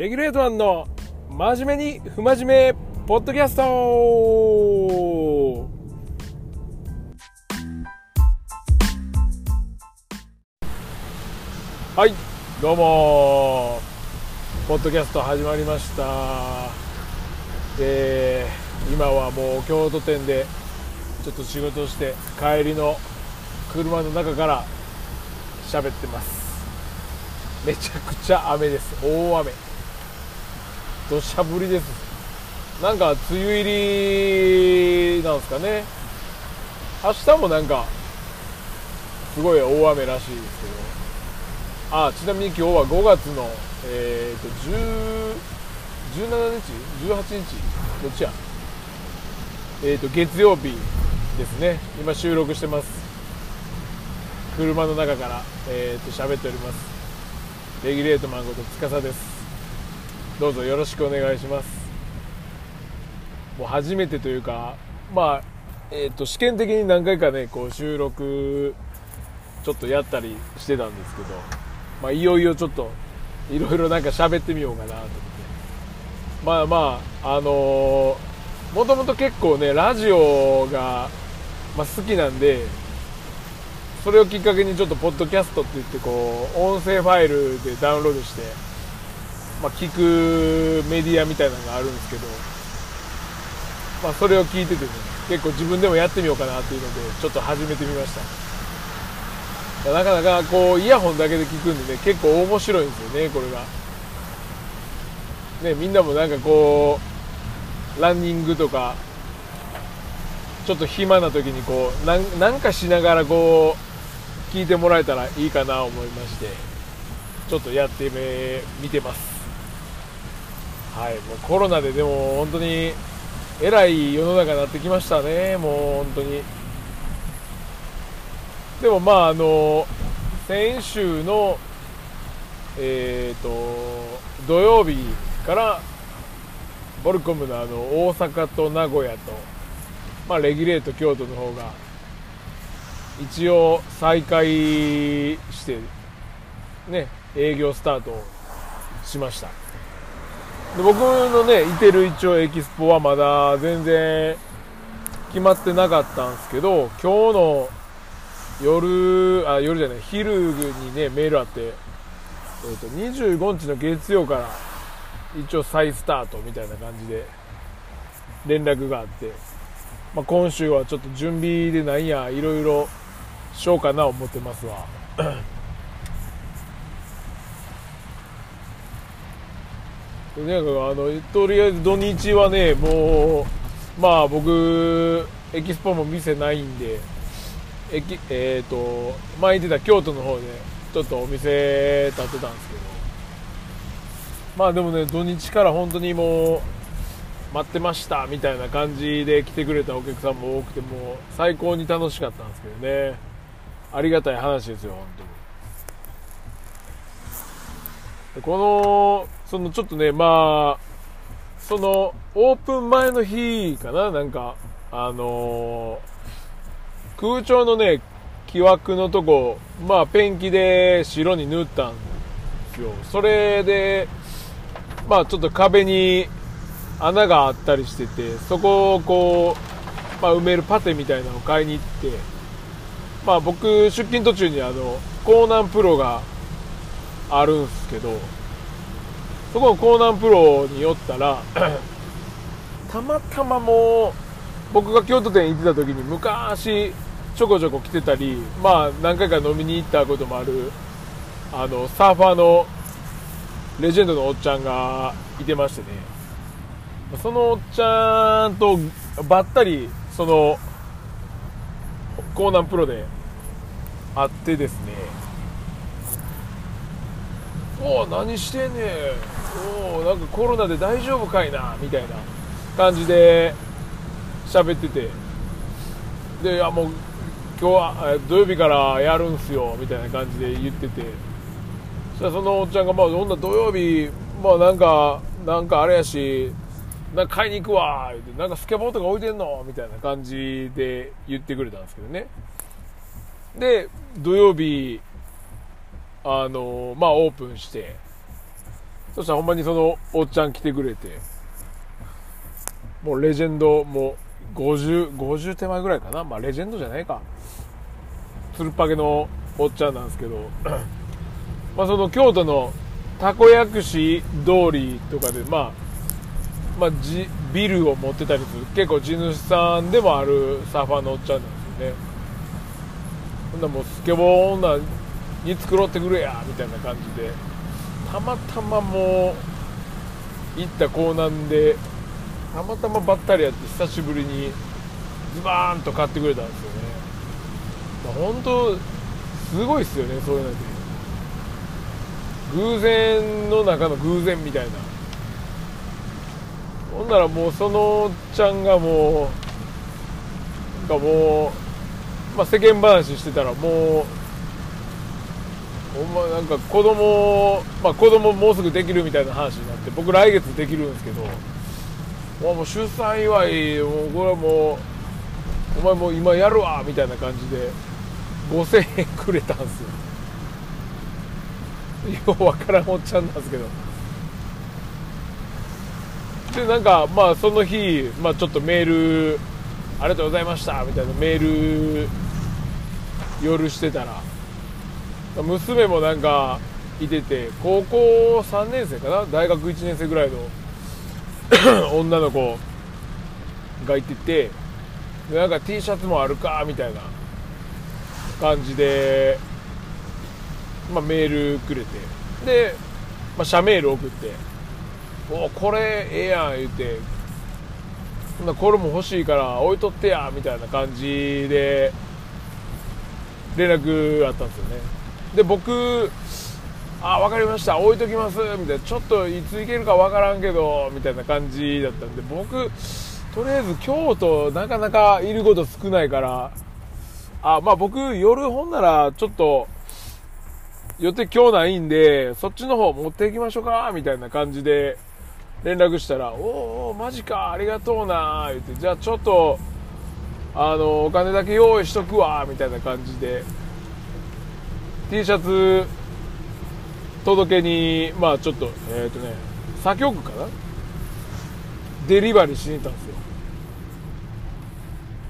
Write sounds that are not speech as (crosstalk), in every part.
レギュレートマンの真面目に不真面目ポッドキャスト。はいどうも。ポッドキャスト始まりました。で今はもう京都店でちょっと仕事して帰りの車の中から喋ってます。めちゃくちゃ雨です。大雨。土砂降りです。なんか梅雨入りなんですかね。明日もなんかすごい大雨らしいですけど。あちなみに今日は5月のえっ、ー、と10 17日？18日？どっちや？えっ、ー、と月曜日ですね。今収録してます。車の中からえっ、ー、と喋っております。レギュレートマンこと司です。どうぞよろしくお願いします。もう初めてというかまあえっ、ー、と試験的に何回かねこう収録ちょっとやったりしてたんですけど、まあ、いよいよちょっといろいろなんか喋ってみようかなと思って。まあまああのー、もともと結構ねラジオが、まあ、好きなんでそれをきっかけにちょっとポッドキャストって言ってこう音声ファイルでダウンロードして、まあ、聞くメディアみたいなのがあるんですけど、まあ、それを聞いててね結構自分でもやってみようかなっていうのでちょっと始めてみました。なかなかこうイヤホンだけで聞くんでね結構面白いんですよねこれが。ねみんなもなんかこうランニングとかちょっと暇な時にこうなんかしながらこう聞いてもらえたらいいかな思いましてちょっとやってみてます。はいもうコロナででも本当にえらい世の中になってきましたね。もう本当に。でもまああの先週のえっ、ー、と土曜日からボルコムのあの大阪と名古屋と、まあ、レギュレート京都の方が一応再開してね営業スタートしました。で僕のねいてる一応エキスポはまだ全然決まってなかったんですけど今日の夜あ夜じゃない昼にねメールあって、えーと、25日の月曜から一応再スタートみたいな感じで連絡があって、まあ、今週はちょっと準備でなんやいろいろしようかな思ってますわ。なんかあのとりあえず土日はねもうまあ僕エキスポも店ないんでえきえっ、ー、と前言ってた京都の方でちょっとお店建てたんですけどまあでもね土日から本当にもう待ってましたみたいな感じで来てくれたお客さんも多くてもう最高に楽しかったんですけどねありがたい話ですよ、本当に。この、そのちょっとね、まあ、その、オープン前の日かな、なんか、あのー、空調のね、木枠のとこ、まあ、ペンキで白に塗ったんですよ。それで、まあ、ちょっと壁に穴があったりしてて、そこをこう、まあ、埋めるパテみたいなのを買いに行って、まあ僕出勤途中にあの江南プロがあるんですけどそこの江南プロに寄ったら (clears throat) たまたまもう僕が京都店行ってた時に昔ちょこちょこ来てたりまあ何回か飲みに行ったこともあるあのサーファーのレジェンドのおっちゃんがいてましてね。そのおっちゃんとばったりその江南プロであってですね。おお何してんねん。おおなんかコロナで大丈夫かいなみたいな感じで喋ってて。でいやもう今日は土曜日からやるんすよみたいな感じで言ってて。そしたらそのおっちゃんがまあどんな土曜日まあなんかなんかあれやしなんか買いに行くわってなんかスケボーとか置いてんのみたいな感じで言ってくれたんですけどね。で土曜日あのまあオープンして。そしたらほんまにそのおっちゃん来てくれて。もうレジェンドもう5050手前ぐらいかな。まあレジェンドじゃないか。つるっぱげのおっちゃんなんですけど。(clears throat) まあその京都のたこ薬師通りとかでまあまあ、じビルを持ってたりする。結構地主さんでもあるサーファーのおっちゃんなんですよね。ほんなもうスケボー女に繕ってくれやみたいな感じでたまたまもう行った港南でたまたまばったりやって久しぶりにズバーンと買ってくれたんですよね、まあ、本当すごいっすよねそういうので偶然の中の偶然みたいな。ほんならもうそのおっちゃんがもうなんかもう、まあ、世間話してたらもうほんまなんか子供まあ子供もうすぐできるみたいな話になって僕来月できるんですけどもう出産祝いもうこれはもうお前もう今やるわみたいな感じで5000円くれたんですよ。(laughs) ようわからんおっちゃんなんですけど。でなんかまあその日、まあ、ちょっとメールありがとうございましたみたいなメール夜してたら娘もなんかいてて高校3年生かな？大学1年生ぐらいの (clears throat) 女の子がいててなんか T シャツもあるかみたいな感じで、まあ、メールくれて。で、まあ、社メール送って。おこれええやん言って。これも欲しいから置いとってやみたいな感じで連絡あったんですよね。で僕あ分かりました。置いときます。みたいな。ちょっといつ行けるか分からんけどみたいな感じだったんで僕とりあえず京都なかなかいること少ないからあまあ僕夜ほんならちょっと予定今日ないんでそっちの方持っていきましょうかみたいな感じで連絡したら「おおマジかありがとうな」言って「じゃあちょっとあのお金だけ用意しとくわ」みたいな感じで。T シャツ届けにまあちょっとえっ、ー、とね左京区かな？デリバリーしに行ったんですよ。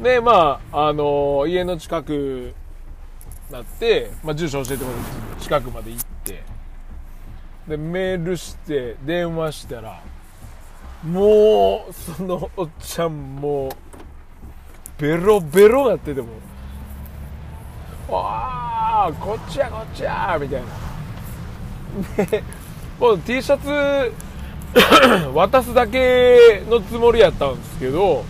でまああの家の近くなって、まあ、住所教えてもらって近くまで行ってでメールして電話したらもうそのおっちゃんもうベロベロなってても「ああこっちやこっちや」みたいな。でもう T シャツ (coughs) 渡すだけのつもりやったんですけど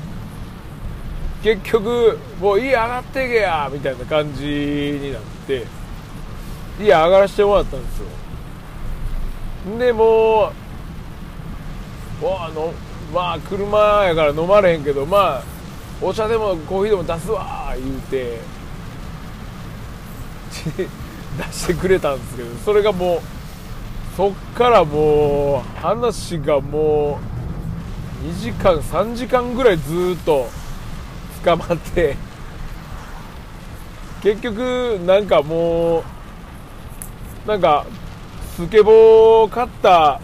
結局もう家上がってけやみたいな感じになって家上がらせてもらったんですよ。でもうあのまあ車やから飲まれへんけどまあお茶でもコーヒーでも出すわ言うて出してくれたんですけどそれがもうそっからもう話がもう2時間3時間ぐらいずっと捕まって (laughs) 結局なんかもうなんかスケボー買った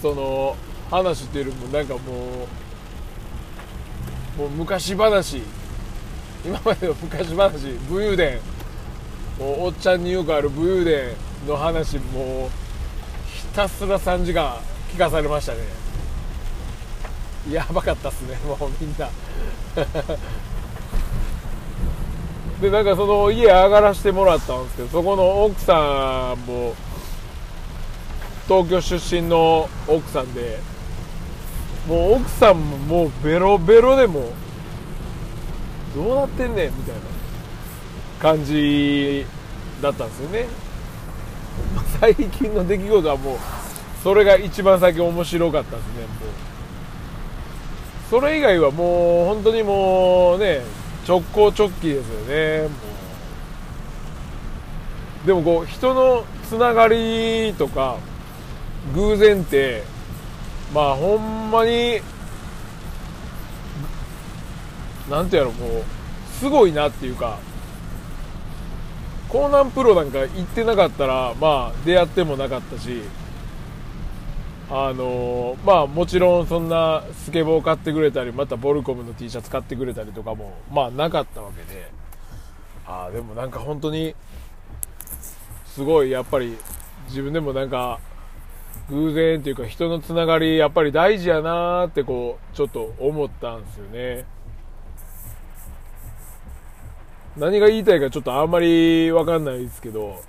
その話っていうよりもなんかもうもう昔話今までの昔話武勇伝。おっちゃんによくある武勇伝の話もうひたすら3時間聞かされましたね。やばかったっすね (laughs) もうみんな。(laughs) でなんかその家上がらせてもらったんですけどそこの奥さんも東京出身の奥さんでもう奥さんももうベロベロでもどうなってんねんみたいな。感じだったんですよね。(laughs) 最近の出来事はもうそれが一番最近面白かったですねもう。それ以外はもう本当にもうね直行直帰ですよねもう。でもこう人のつながりとか偶然ってまあほんまになんてやろもうすごいなっていうか江南プロなんか行ってなかったらまあ出会ってもなかったしあのまあもちろんそんなスケボー買ってくれたりまたボルコムの T シャツ買ってくれたりとかもまあなかったわけでああでもなんか本当にすごいやっぱり自分でもなんか偶然っていうか人のつながりやっぱり大事やなーってこうちょっと思ったんですよね。何が言いたいかちょっとあんまり分かんないですけど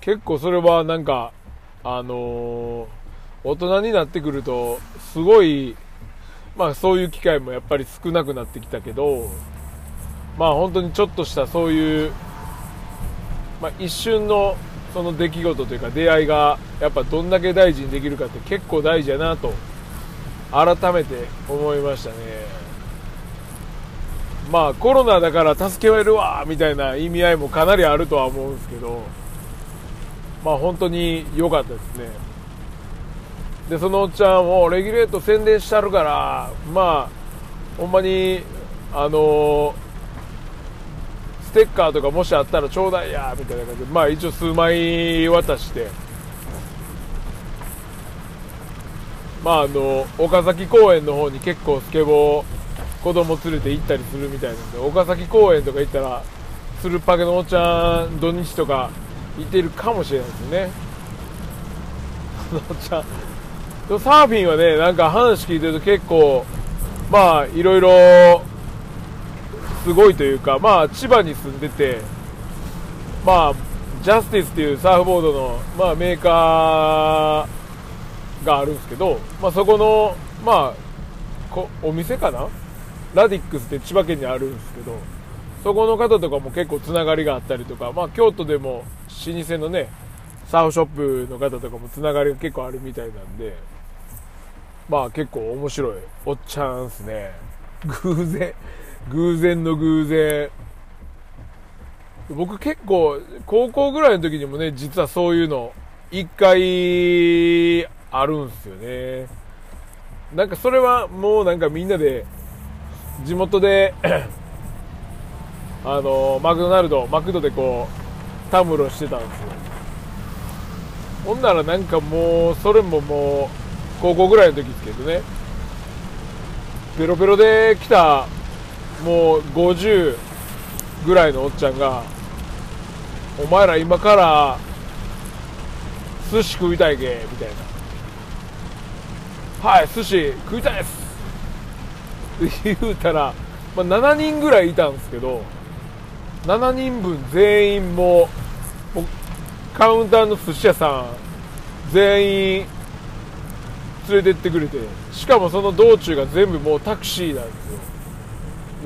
結構それはなんかあのー、大人になってくるとすごいまあそういう機会もやっぱり少なくなってきたけどまあ本当にちょっとしたそういう、まあ、一瞬のその出来事というか出会いがやっぱどんだけ大事にできるかって結構大事やなと改めて思いましたね。まあコロナだから助けられるわみたいな意味合いもかなりあるとは思うんですけどまあ本当に良かったですね。でそのおっちゃんもレギュレート宣伝してあるからまあほんまにあのステッカーとかもしあったらちょうだいやみたいな感じでまあ一応数枚渡してまああの岡崎公園の方に結構スケボー子供連れて行ったりするみたいなんで岡崎公園とか行ったらスルパゲのおっちゃん土日とかいてるかもしれないですね。おっちゃんサーフィンはねなんか話聞いてると結構まあいろいろすごいというか、まあ、千葉に住んでて、まあ、ジャスティスっていうサーフボードの、まあ、メーカーがあるんですけど、まあ、そこの、まあ、こお店かなラディックスって千葉県にあるんですけど、そこの方とかも結構つながりがあったりとか、まあ、京都でも老舗のね、サーフショップの方とかもつながりが結構あるみたいなんで、まあ結構面白いおっちゃんですね。偶然、偶然の偶然。僕結構、高校ぐらいの時にもね、実はそういうの、一回、あるんすよね。なんかそれはもうなんかみんなで、地元で (clears throat) あの、マクドナルド、マクドでこう、たむろしてたんですよ。ほんならなんかもう、それももう、高校ぐらいの時ですけどね、ペロペロで来たもう50ぐらいのおっちゃんが「お前ら今から寿司食いたいけ」みたいな「はい寿司食いたいです」言うたら、まあ、7人ぐらいいたんですけど7人分全員ももカウンターの寿司屋さん全員連れてってくれてしかもその道中が全部もうタクシーなんですよ。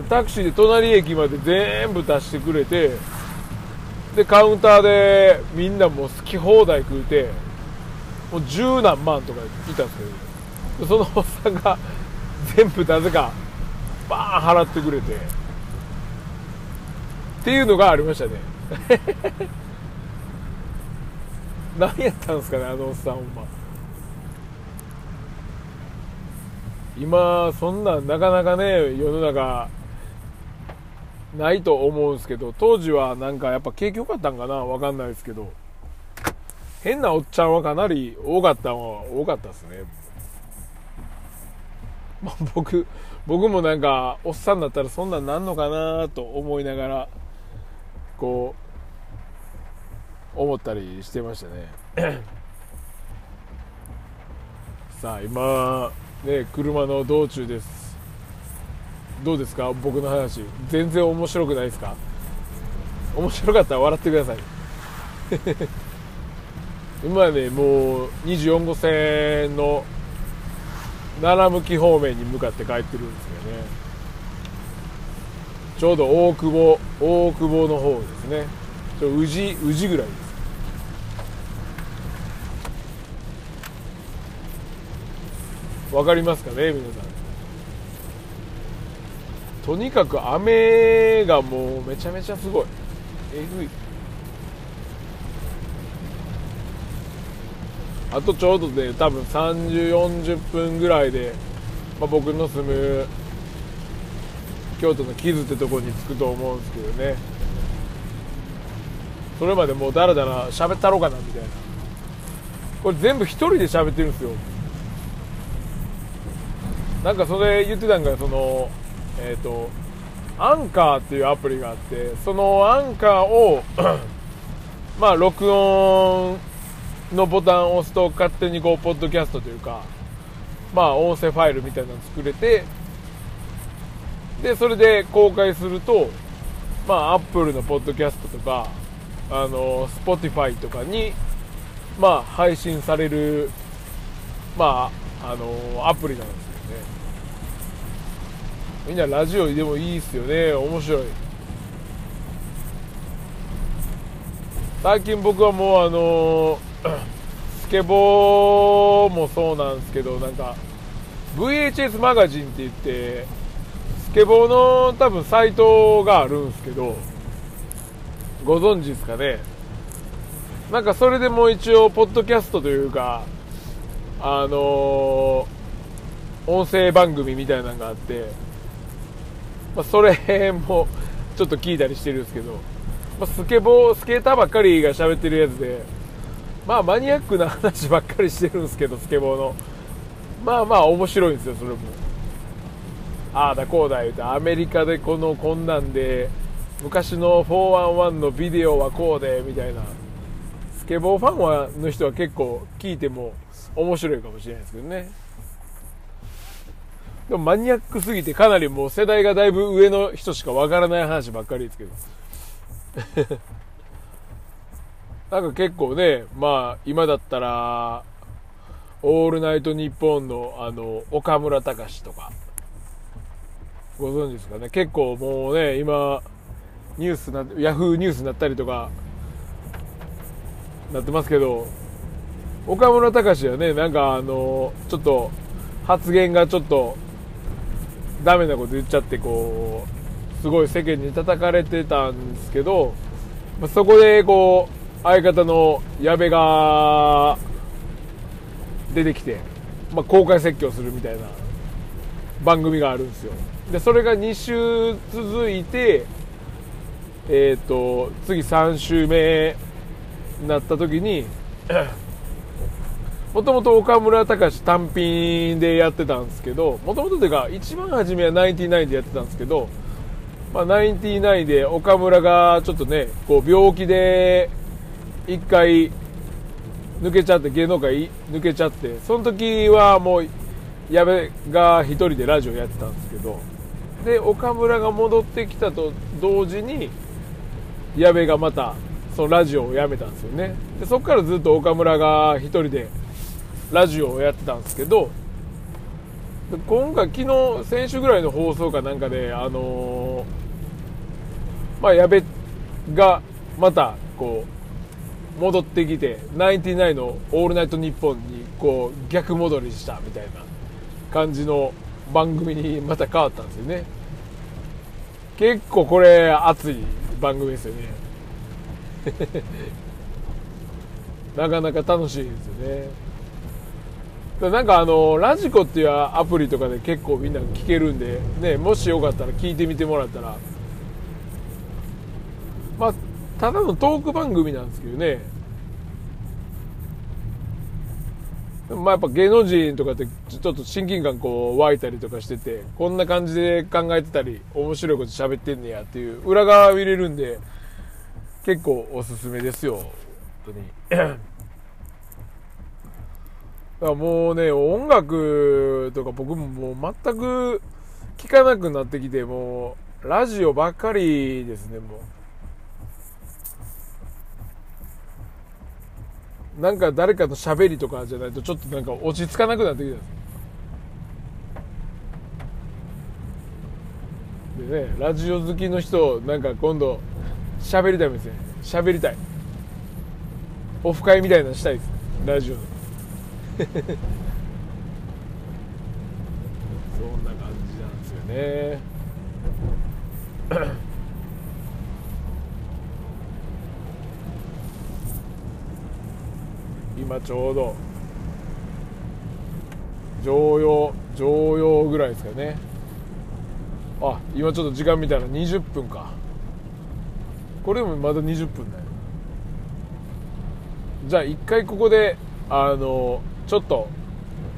タクシーで隣駅まで全部出してくれてでカウンターでみんなもう好き放題食うてもう十何万とかいたんですけどそのおっさんが全部なぜかバーン払ってくれて。っていうのがありましたね。(laughs) 何やったんですかねあのおっさんほんま。今そんなんなかなかね世の中ないと思うんですけど当時はなんかやっぱ景気良かったんかなわかんないですけど。変なおっちゃんはかなり多かったのは多かったですね、まあ、僕僕もなんかおっさんだったらそんなんなんのかなと思いながらこう思ったりしてましたね。(clears throat) さあ今ね車の道中です。どうですか？僕の話。全然面白くないですか？面白かったら笑ってください。(laughs) 今ねもう24号線の奈良向き方面に向かって帰ってるんですよね。ちょうど大久保大久保の方ですね。ちょ宇治宇治ぐらいです。わかりますかね皆さん。とにかく雨がもうめちゃめちゃすごい。えぐい。あとちょうどね多分3040分ぐらいで、まあ、僕の住む京都の木津ってとこに着くと思うんですけどね。それまでもうだらだら喋ったろうかなみたいな。これ全部一人で喋ってるんですよ。なんかそれ言ってたんがそのえっ、ー、とアンカーっていうアプリがあってそのアンカーを (clears throat) まあ録音のボタンを押すと勝手にこうポッドキャストというかまあ音声ファイルみたいなの作れてでそれで公開するとまあアップルのポッドキャストとかあの Spotify とかにまあ配信されるまああのアプリなんですよね。みんなラジオでもいいっすよね。面白い。最近僕はもうあのスケボーもそうなんですけどなんか VHS マガジンって言ってスケボーの多分サイトがあるんですけどご存知ですかね？なんかそれでも一応ポッドキャストというかあのー、音声番組みたいなのがあって、まあ、それもちょっと聞いたりしてるんですけどまあ、スケボースケーターばっかりが喋ってるやつでまあマニアックな話ばっかりしてるんですけどスケボーの。まあまあ面白いんですよそれも。ああだこうだ言うてアメリカでこのこんなんで昔の411のビデオはこうでみたいな。スケボーファンはの人は結構聞いても面白いかもしれないですけどね。でもマニアックすぎてかなりもう世代がだいぶ上の人しかわからない話ばっかりですけど。なんか結構ね、まあ、今だったら、オールナイトニッポンの、あの、岡村隆史とか、ご存知ですかね？結構もうね、今、ニュースな、ヤフーニュースになったりとか、なってますけど、岡村隆史はね、なんかあの、ちょっと、発言がちょっと、ダメなこと言っちゃって、こう、すごい世間に叩かれてたんですけど、そこでこう相方の矢部が出てきて、まあ、公開説教するみたいな番組があるんですよ。でそれが2週続いてえっ、ー、と次3週目になった時に (coughs) もともと岡村隆史単品でやってたんですけどもともとというか一番初めはナインティナインでやってたんですけどまあ、ナインティナインで岡村がちょっとねこう病気で1回抜けちゃって芸能界抜けちゃってその時はもう矢部が1人でラジオやってたんですけどで岡村が戻ってきたと同時に矢部がまたそのラジオをやめたんですよね。でそこからずっと岡村が1人でラジオをやってたんですけど今回昨日先週ぐらいの放送かなんかであのーまあ、矢部がまたこう戻ってきてナインティナインの「オールナイトニッポン」にこう逆戻りしたみたいな感じの番組にまた変わったんですよね。結構これ熱い番組ですよね。(laughs) なかなか楽しいですよね。なんかあのラジコっていうアプリとかで結構みんな聞けるんで、ね、もしよかったら聞いてみてもらったら。まあ、ただのトーク番組なんですけどね。まあやっぱ芸能人とかってちょっと親近感こう湧いたりとかしてて、こんな感じで考えてたり、面白いこと喋ってんねやっていう裏側見れるんで、結構おすすめですよ。本当に。(clears throat) だからもうね、音楽とか僕ももう全く聞かなくなってきて、もうラジオばっかりですね、もう。なんか誰かと喋りとかじゃないとちょっとなんか落ち着かなくなってきたでねラジオ好きの人なんか今度喋りたい。ですね喋りたい。オフ会みたいなのしたいです。ラジオの。(laughs) そんな感じなんですよね。今ちょうど。常用常用ぐらいですかね。あ今ちょっと時間見たら20分か。これでもまだ20分だよ。じゃあ一回ここであのちょっと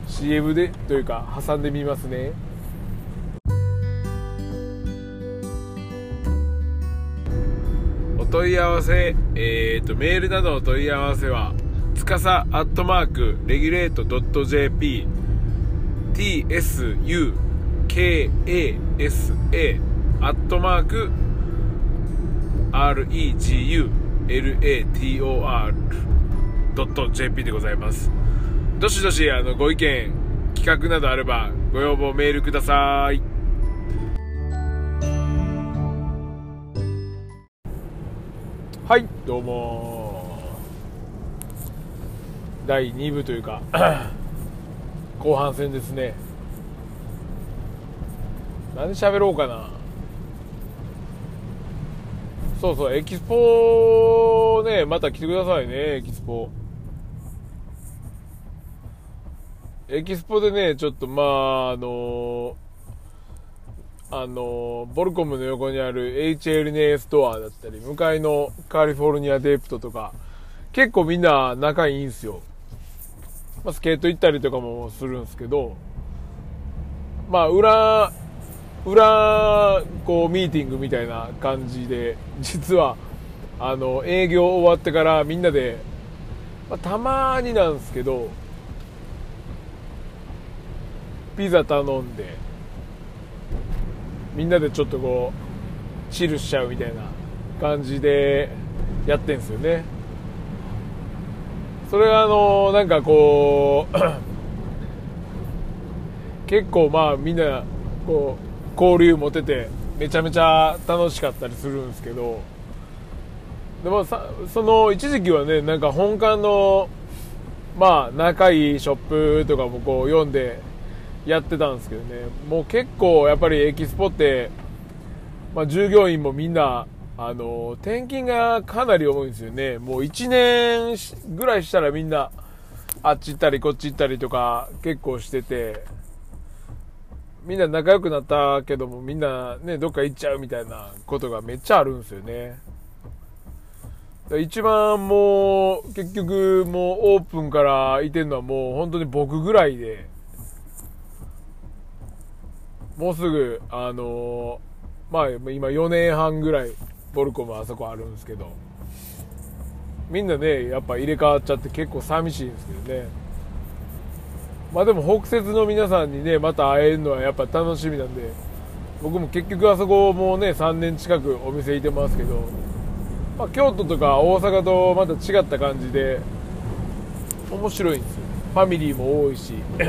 CM でというか挟んでみますね。お問い合わせ、えーと、メールなどの問い合わせはつかさアットマークレギュレート .jp tsu KASA アットマーク REGULATOR.jp でございます。どしどしあのご意見企画などあればご要望メールください。はいどうも第2部というか (clears throat) 後半戦ですね。何喋ろうかな。そうそうエキスポねまた来てくださいねエキスポ。エキスポでねちょっとまああのあのボルコムの横にある HLNA ストアだったり向かいのカリフォルニアデープトとか結構みんな仲いいんすよ、まあ、スケート行ったりとかもするんですけどまあ裏裏こうミーティングみたいな感じで実はあの営業終わってからみんなで、まあ、たまになんですけどピザ頼んでみんなでちょっとこうチルしちゃうみたいな感じでやってんすよね。それがあのなんかこう (coughs) 結構まあみんなこう交流持ててめちゃめちゃ楽しかったりするんですけどでもさその一時期はねなんか本館のまあ仲いいショップとかもこう読んでやってたんですけどね。もう結構やっぱりエキスポって、まあ、従業員もみんなあの転勤がかなり重いんですよね。もう1年ぐらいしたらみんなあっち行ったりこっち行ったりとか結構しててみんな仲良くなったけどもみんなねどっか行っちゃうみたいなことがめっちゃあるんですよね。一番もう結局もうオープンからいてるのはもう本当に僕ぐらいでもうすぐあのまあ今4年半ぐらいボルコムあそこあるんですけど。みんなねやっぱ入れ替わっちゃって結構寂しいんですけどね。まあでも北節の皆さんにねまた会えるのはやっぱ楽しみなんで。僕も結局あそこもうね3年近くお店いてますけど、まあ、京都とか大阪とまた違った感じで面白いんですよ。ファミリーも多いし。(clears throat)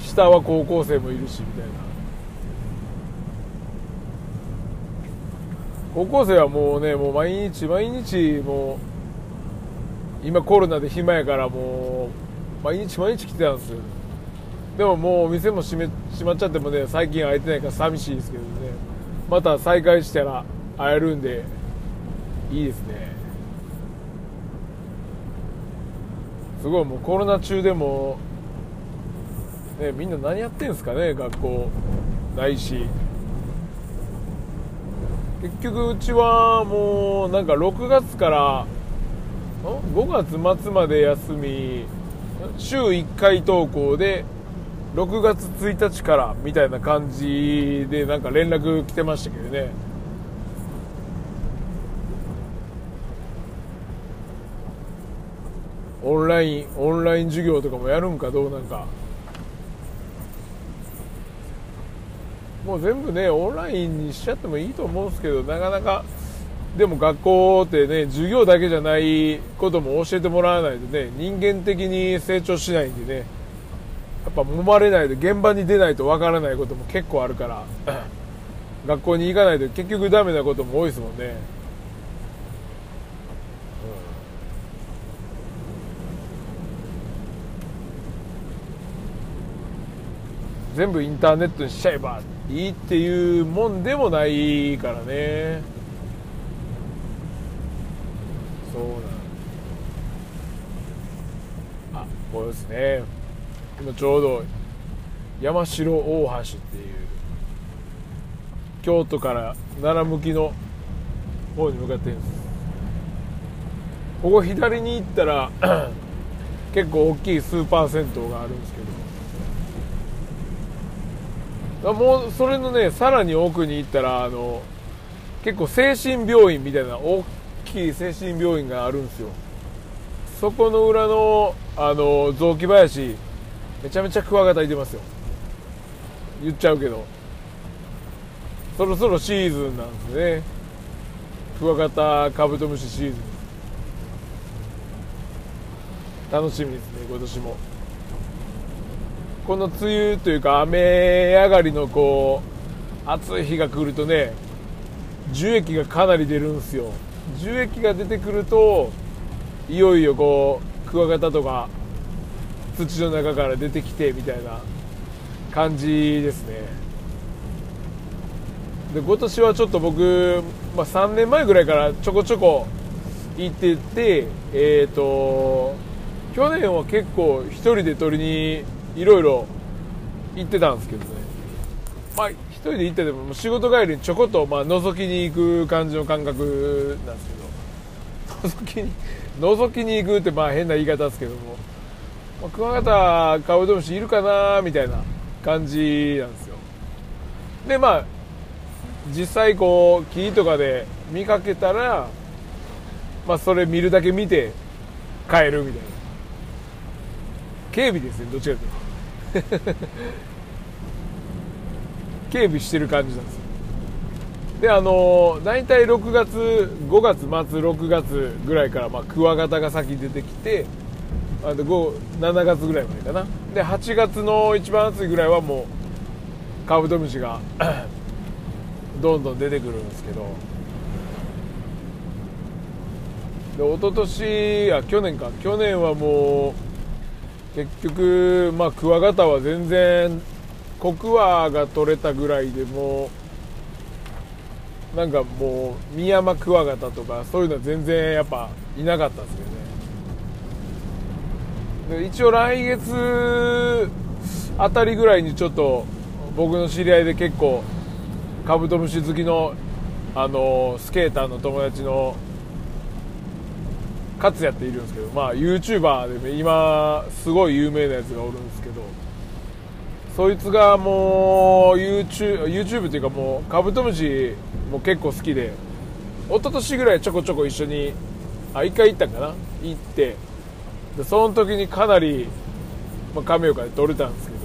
下は高校生もいるしみたいな。高校生はもうねもう毎日毎日もう今コロナで暇やからもう毎日毎日来てたんですよ。でももうお店も閉め閉まっちゃってもね最近会えてないから寂しいですけどね。また再開したら会えるんでいいですね。すごいもうコロナ中でもねみんな何やってんすかね学校。ないし。結局うちはもうなんか6月から5月末まで休み。週1回投稿で6月1日からみたいな感じでなんか連絡来てましたけどね。オンラインオンライン授業とかもやるんかどうなんか。もう全部ねオンラインにしちゃってもいいと思うんですけどなかなかでも学校ってね授業だけじゃないことも教えてもらわないとね人間的に成長しないんでねやっぱ揉まれないと現場に出ないとわからないことも結構あるから (laughs) 学校に行かないと結局ダメなことも多いですもんね、うん、全部インターネットにしちゃえばいいっていうもんでもないからね。そうなんあこれですね。今ちょうど山城大橋っていう京都から奈良向きの方に向かってるんです。ここ左に行ったら (clears throat) 結構大きいスーパー銭湯があるんですけど。もうそれのねさらに奥に行ったらあの結構精神病院みたいな大きい精神病院があるんですよ。そこの裏のあの雑木林めちゃめちゃクワガタいてますよ。言っちゃうけど。そろそろシーズンなんですね。クワガタカブトムシシーズン。楽しみですね今年も。この梅雨というか雨上がりのこう暑い日が来るとね樹液がかなり出るんですよ。樹液が出てくるといよいよこうクワガタとか土の中から出てきてみたいな感じですね。で今年はちょっと僕、まあ、3年前ぐらいからちょこちょこ行っててえっ、ー、と去年は結構1人で取りにいろいろ行ってたんですけどね。まあ1人で行ってても仕事帰りにちょこっとまあ覗きに行く感じの感覚なんですけど。覗きに覗きに行くってまあ変な言い方ですけども、まあ、クワガタカブトムシいるかなみたいな感じなんですよ。でまあ実際こう木とかで見かけたらまあそれ見るだけ見て帰るみたいな。警備ですねどっちかというと。(laughs) 警備してる感じなんですよ。であの大体6月5月末6月ぐらいから、まあ、クワガタが先出てきてあで7月ぐらいまでかな。で8月の一番暑いぐらいはもうカブトムシが (clears throat) どんどん出てくるんですけど。で一昨年あ去年か。去年はもう結局まあクワガタは全然コクワが取れたぐらいでもなんかもうミヤマクワガタとかそういうのは全然やっぱいなかったんですけどね。で一応来月あたりぐらいにちょっと僕の知り合いで結構カブトムシ好きのあのスケーターの友達の勝也っているんですけど、まあ、YouTuber で、ね、今すごい有名なやつがおるんですけどそいつがもう YouTube, っていうかもうカブトムシも結構好きで一昨年ぐらいちょこちょこ一緒にあ1回行ったんかな？行ってでその時にかなり、まあ、亀岡で撮れたんですけど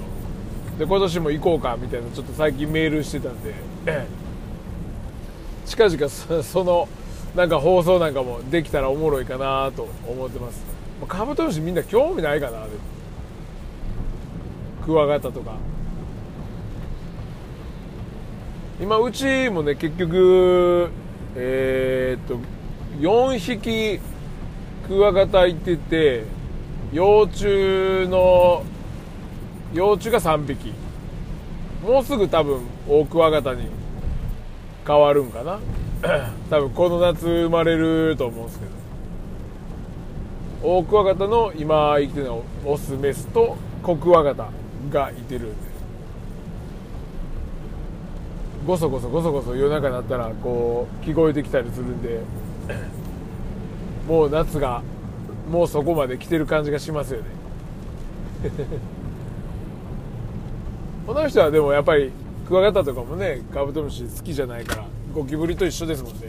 で今年も行こうかみたいなちょっと最近メールしてたんで近々そ (laughs) のなんか放送なんかもできたらおもろいかなと思ってます。カブトムシみんな興味ないかなクワガタとか。今うちもね結局えー、っと4匹クワガタいてて幼虫の幼虫が3匹。もうすぐ多分大クワガタに変わるんかな。(clears throat) 多分この夏生まれると思うんですけど。オオクワガタの今生きてるのオスメスとコクワガタがいてるんでゴソゴソゴソゴソ夜中になったらこう聞こえてきたりするんで。もう夏がもうそこまで来てる感じがしますよね。(laughs) この人はでもやっぱりクワガタとかもねカブトムシ好きじゃないから。ゴキブリと一緒ですもんね。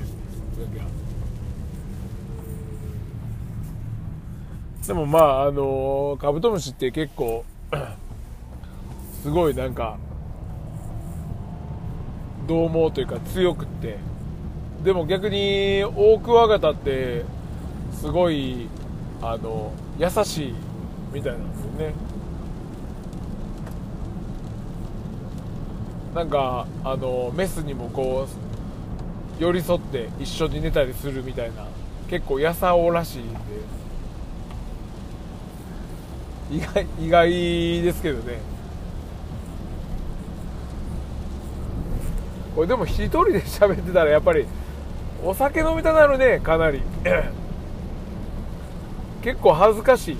でもまああのカブトムシって結構 (coughs) すごいなんか獰猛というか強くって。でも逆にオオクワガタってすごいあの優しいみたいなんですよね。なんかあのメスにもこう寄り添って一緒に寝たりするみたいな結構やさおらしいんで。意外意外ですけどね。これでも一人で喋ってたらやっぱりお酒飲みたなるねかなり。(coughs) 結構恥ずかしい。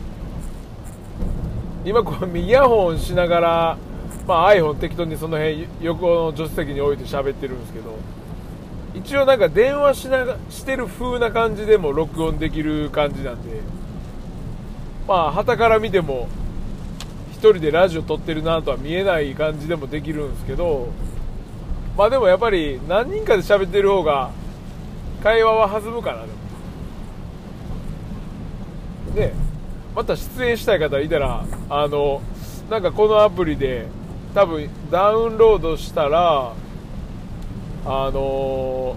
今こうイヤホンしながら、まあ、iPhone 適当にその辺横の助手席に置いて喋ってるんですけど。一応なんか電話しなしてる風な感じでも録音できる感じなんでまあ旗から見ても1人でラジオ撮ってるなとは見えない感じでもできるんですけどまあでもやっぱり何人かで喋ってる方が会話は弾むかなでもでまた出演したい方いたらあのなんかこのアプリで多分ダウンロードしたらあの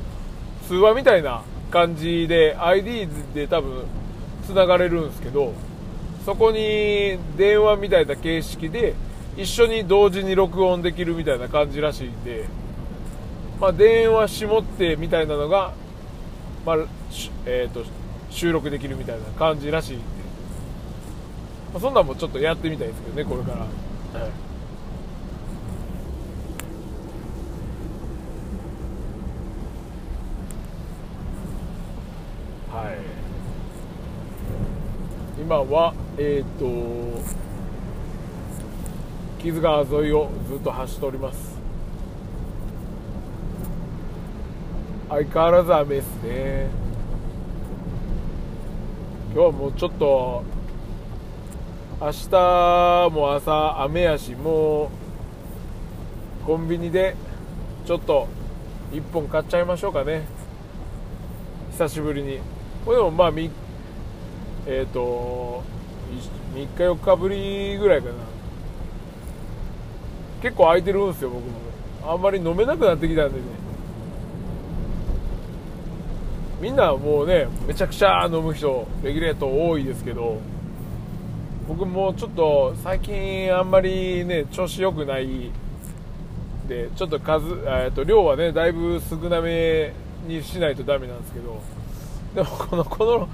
通話みたいな感じで ID で多分つながれるんですけどそこに電話みたいな形式で一緒に同時に録音できるみたいな感じらしいんで、まあ、電話しもってみたいなのが、まあえーと、収録できるみたいな感じらしいんで、まあ、そんなんもちょっとやってみたいですけどねこれから。はい今はえっ、ー、と木津川沿いをずっと走っております。相変わらず雨ですね。今日はもうちょっと明日も朝雨やしもうコンビニでちょっと1本買っちゃいましょうかね。久しぶりに。これでもまあ3えっ、ー、と3日4日ぶりぐらいかな。結構空いてるんですよ僕も。あんまり飲めなくなってきたんでね。みんなもうねめちゃくちゃ飲む人レギュレート多いですけど僕もちょっと最近あんまりね調子良くないでちょっと数、えー、と量はねだいぶ少なめにしないとダメなんですけどでもこのこの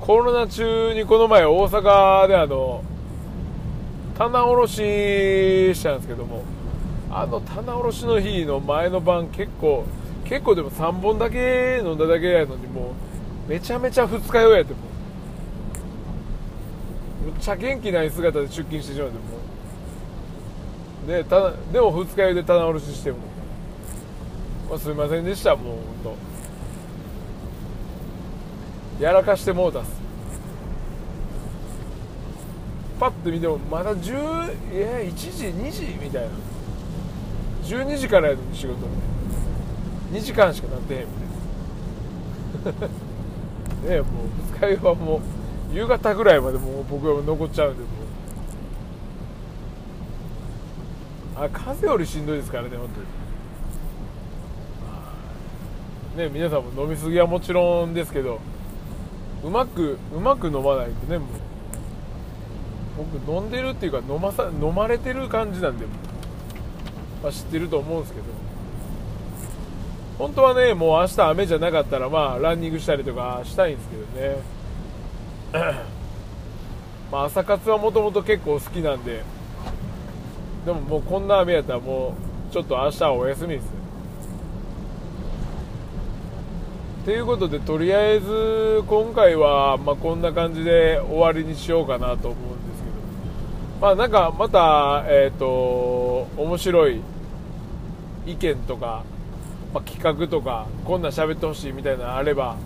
コロナ中にこの前大阪であの棚卸ししたんですけどもあの棚卸しの日の前の晩結構結構でも3本だけ飲んだだけやのにもうめちゃめちゃ二日酔いやってもう。むっちゃ元気ない姿で出勤してしまってもう。でたでも二日酔いで棚卸ししても、まあ、すいませんでしたもう本当やらかしてもうたす。パッと見てもまだ10え1時2時みたいな。12時からやる仕事2時間しかなってへんみたいなね (laughs) もう二日酔いはもう夕方ぐらいまでもう僕は残っちゃうんでもう。あ風よりしんどいですからね本当に。ね皆さんも飲みすぎはもちろんですけどうまくうまく飲まないとねもう。僕飲んでるっていうか飲まさ飲まれてる感じなんで、まあ、知ってると思うんですけど。本当はねもう明日雨じゃなかったらまあランニングしたりとかしたいんですけどね。(coughs) まあ朝活はもともと結構好きなんで。でももうこんな雨やったらもうちょっと明日はお休みですということでとりあえず今回は、まあ、こんな感じで終わりにしようかなと思うんですけど。まあなんかまたえっ、ー、と面白い意見とか、まあ、企画とかこんな喋ってほしいみたいなのあれば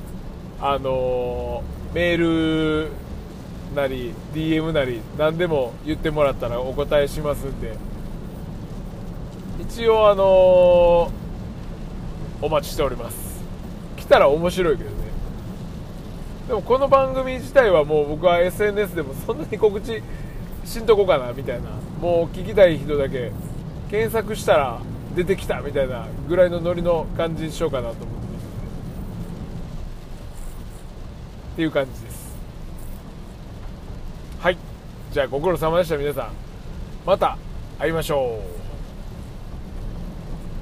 あの、メールなり DM なり何でも言ってもらったらお答えしますんで。一応あの、お待ちしております。たら面白いけどね。でもこの番組自体はもう僕は SNS でもそんなに告知しんとこかなみたいな。もう聞きたい人だけ検索したら出てきたみたいなぐらいのノリの感じにしようかなと思ってっていう感じです。はい。じゃあご苦労様でした皆さん。また会いましょう。